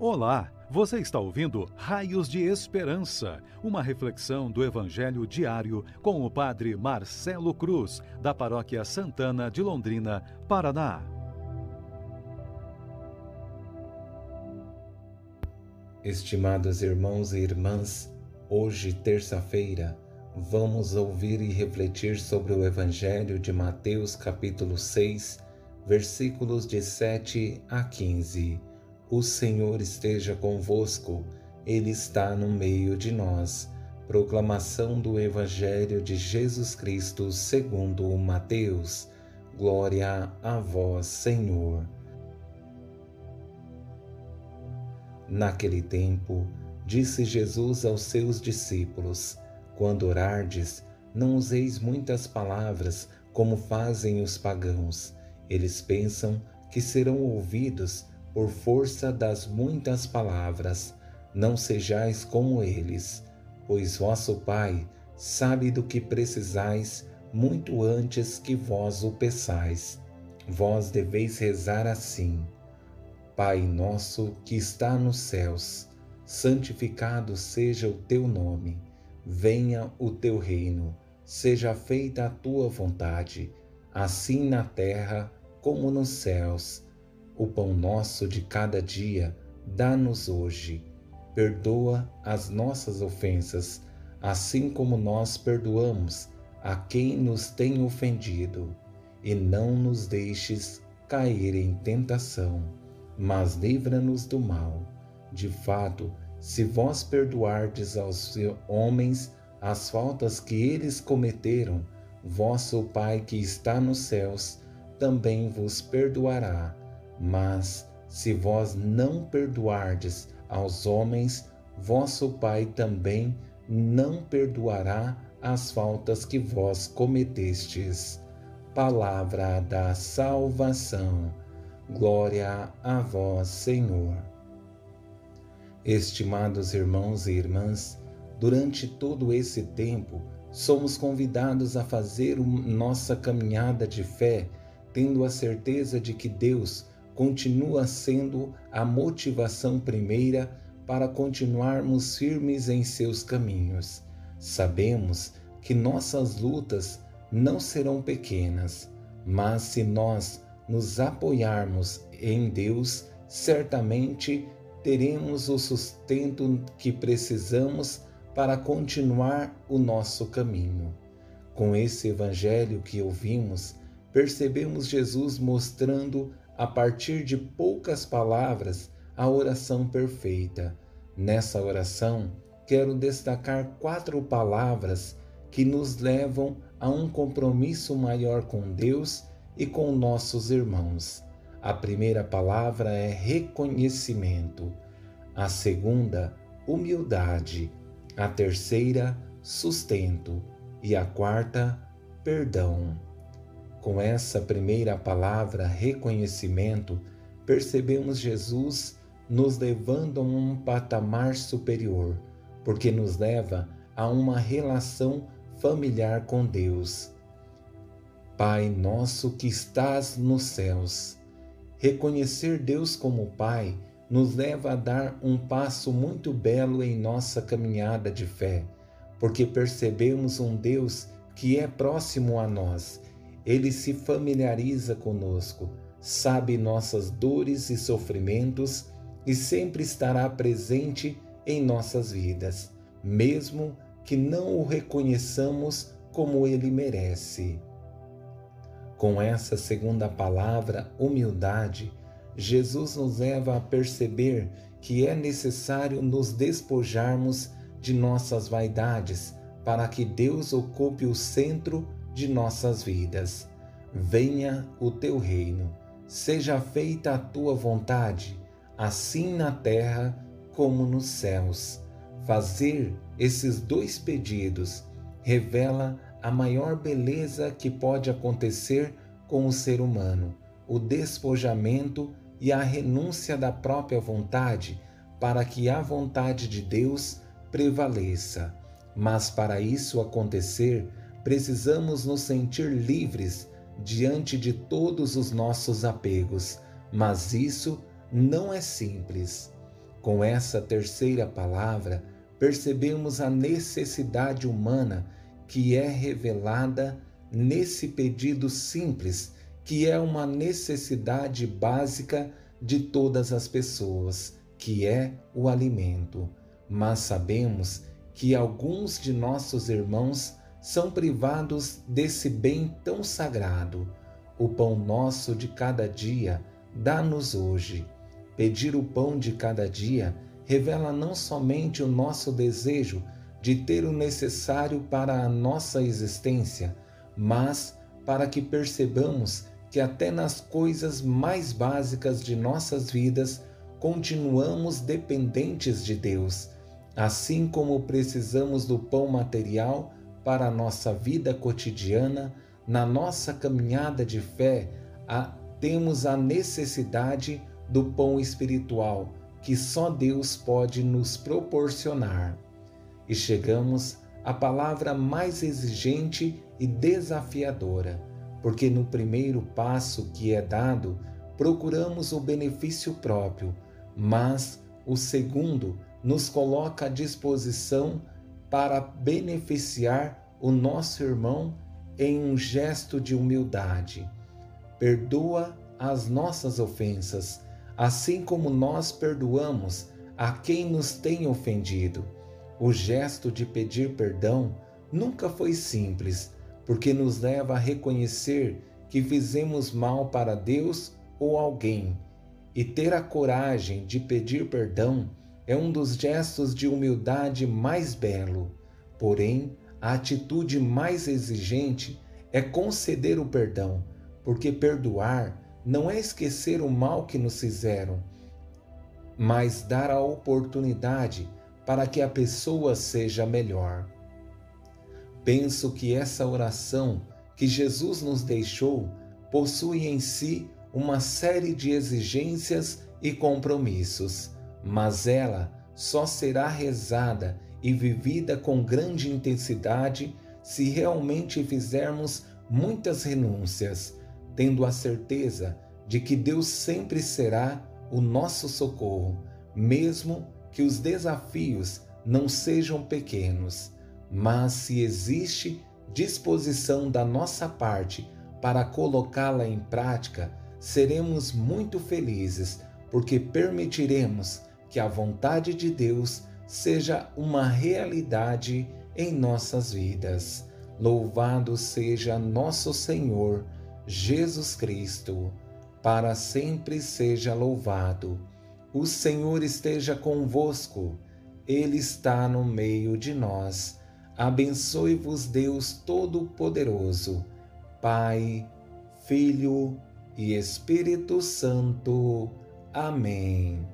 Olá, você está ouvindo Raios de Esperança, uma reflexão do Evangelho diário com o Padre Marcelo Cruz, da Paróquia Santana de Londrina, Paraná. Estimados irmãos e irmãs, hoje, terça-feira, vamos ouvir e refletir sobre o Evangelho de Mateus, capítulo 6, versículos de 7 a 15 o Senhor esteja convosco, Ele está no meio de nós. Proclamação do Evangelho de Jesus Cristo segundo Mateus. Glória a vós, Senhor. Naquele tempo, disse Jesus aos seus discípulos: Quando orardes, não useis muitas palavras, como fazem os pagãos. Eles pensam que serão ouvidos por força das muitas palavras, não sejais como eles, pois vosso Pai sabe do que precisais muito antes que vós o peçais. Vós deveis rezar assim: Pai nosso que está nos céus, santificado seja o teu nome, venha o teu reino, seja feita a tua vontade, assim na terra como nos céus. O pão nosso de cada dia dá-nos hoje. Perdoa as nossas ofensas, assim como nós perdoamos a quem nos tem ofendido. E não nos deixes cair em tentação, mas livra-nos do mal. De fato, se vós perdoardes aos homens as faltas que eles cometeram, vosso Pai que está nos céus também vos perdoará mas se vós não perdoardes aos homens, vosso Pai também não perdoará as faltas que vós cometestes. Palavra da salvação. Glória a vós, Senhor. Estimados irmãos e irmãs, durante todo esse tempo, somos convidados a fazer nossa caminhada de fé, tendo a certeza de que Deus continua sendo a motivação primeira para continuarmos firmes em seus caminhos. Sabemos que nossas lutas não serão pequenas, mas se nós nos apoiarmos em Deus, certamente teremos o sustento que precisamos para continuar o nosso caminho. Com esse evangelho que ouvimos, percebemos Jesus mostrando a partir de poucas palavras, a oração perfeita. Nessa oração, quero destacar quatro palavras que nos levam a um compromisso maior com Deus e com nossos irmãos. A primeira palavra é reconhecimento, a segunda, humildade, a terceira, sustento e a quarta, perdão. Com essa primeira palavra, reconhecimento, percebemos Jesus nos levando a um patamar superior, porque nos leva a uma relação familiar com Deus. Pai nosso que estás nos céus. Reconhecer Deus como Pai nos leva a dar um passo muito belo em nossa caminhada de fé, porque percebemos um Deus que é próximo a nós ele se familiariza conosco, sabe nossas dores e sofrimentos e sempre estará presente em nossas vidas, mesmo que não o reconheçamos como ele merece. Com essa segunda palavra, humildade, Jesus nos leva a perceber que é necessário nos despojarmos de nossas vaidades para que Deus ocupe o centro de nossas vidas. Venha o teu reino, seja feita a tua vontade, assim na terra como nos céus. Fazer esses dois pedidos revela a maior beleza que pode acontecer com o ser humano, o despojamento e a renúncia da própria vontade para que a vontade de Deus prevaleça. Mas para isso acontecer, precisamos nos sentir livres diante de todos os nossos apegos, mas isso não é simples. Com essa terceira palavra, percebemos a necessidade humana que é revelada nesse pedido simples, que é uma necessidade básica de todas as pessoas, que é o alimento. Mas sabemos que alguns de nossos irmãos são privados desse bem tão sagrado. O pão nosso de cada dia dá-nos hoje. Pedir o pão de cada dia revela não somente o nosso desejo de ter o necessário para a nossa existência, mas para que percebamos que até nas coisas mais básicas de nossas vidas continuamos dependentes de Deus, assim como precisamos do pão material para a nossa vida cotidiana, na nossa caminhada de fé, a, temos a necessidade do pão espiritual que só Deus pode nos proporcionar. E chegamos à palavra mais exigente e desafiadora, porque no primeiro passo que é dado, procuramos o benefício próprio, mas o segundo nos coloca à disposição para beneficiar o nosso irmão em um gesto de humildade. Perdoa as nossas ofensas, assim como nós perdoamos a quem nos tem ofendido. O gesto de pedir perdão nunca foi simples, porque nos leva a reconhecer que fizemos mal para Deus ou alguém. E ter a coragem de pedir perdão é um dos gestos de humildade mais belo. Porém, a atitude mais exigente é conceder o perdão, porque perdoar não é esquecer o mal que nos fizeram, mas dar a oportunidade para que a pessoa seja melhor. Penso que essa oração que Jesus nos deixou possui em si uma série de exigências e compromissos, mas ela só será rezada e vivida com grande intensidade se realmente fizermos muitas renúncias tendo a certeza de que Deus sempre será o nosso socorro, mesmo que os desafios não sejam pequenos. Mas se existe disposição da nossa parte para colocá-la em prática, seremos muito felizes, porque permitiremos que a vontade de Deus seja uma realidade em nossas vidas. Louvado seja nosso Senhor Jesus Cristo, para sempre seja louvado. O Senhor esteja convosco, Ele está no meio de nós. Abençoe-vos, Deus Todo-Poderoso, Pai, Filho e Espírito Santo. Amém.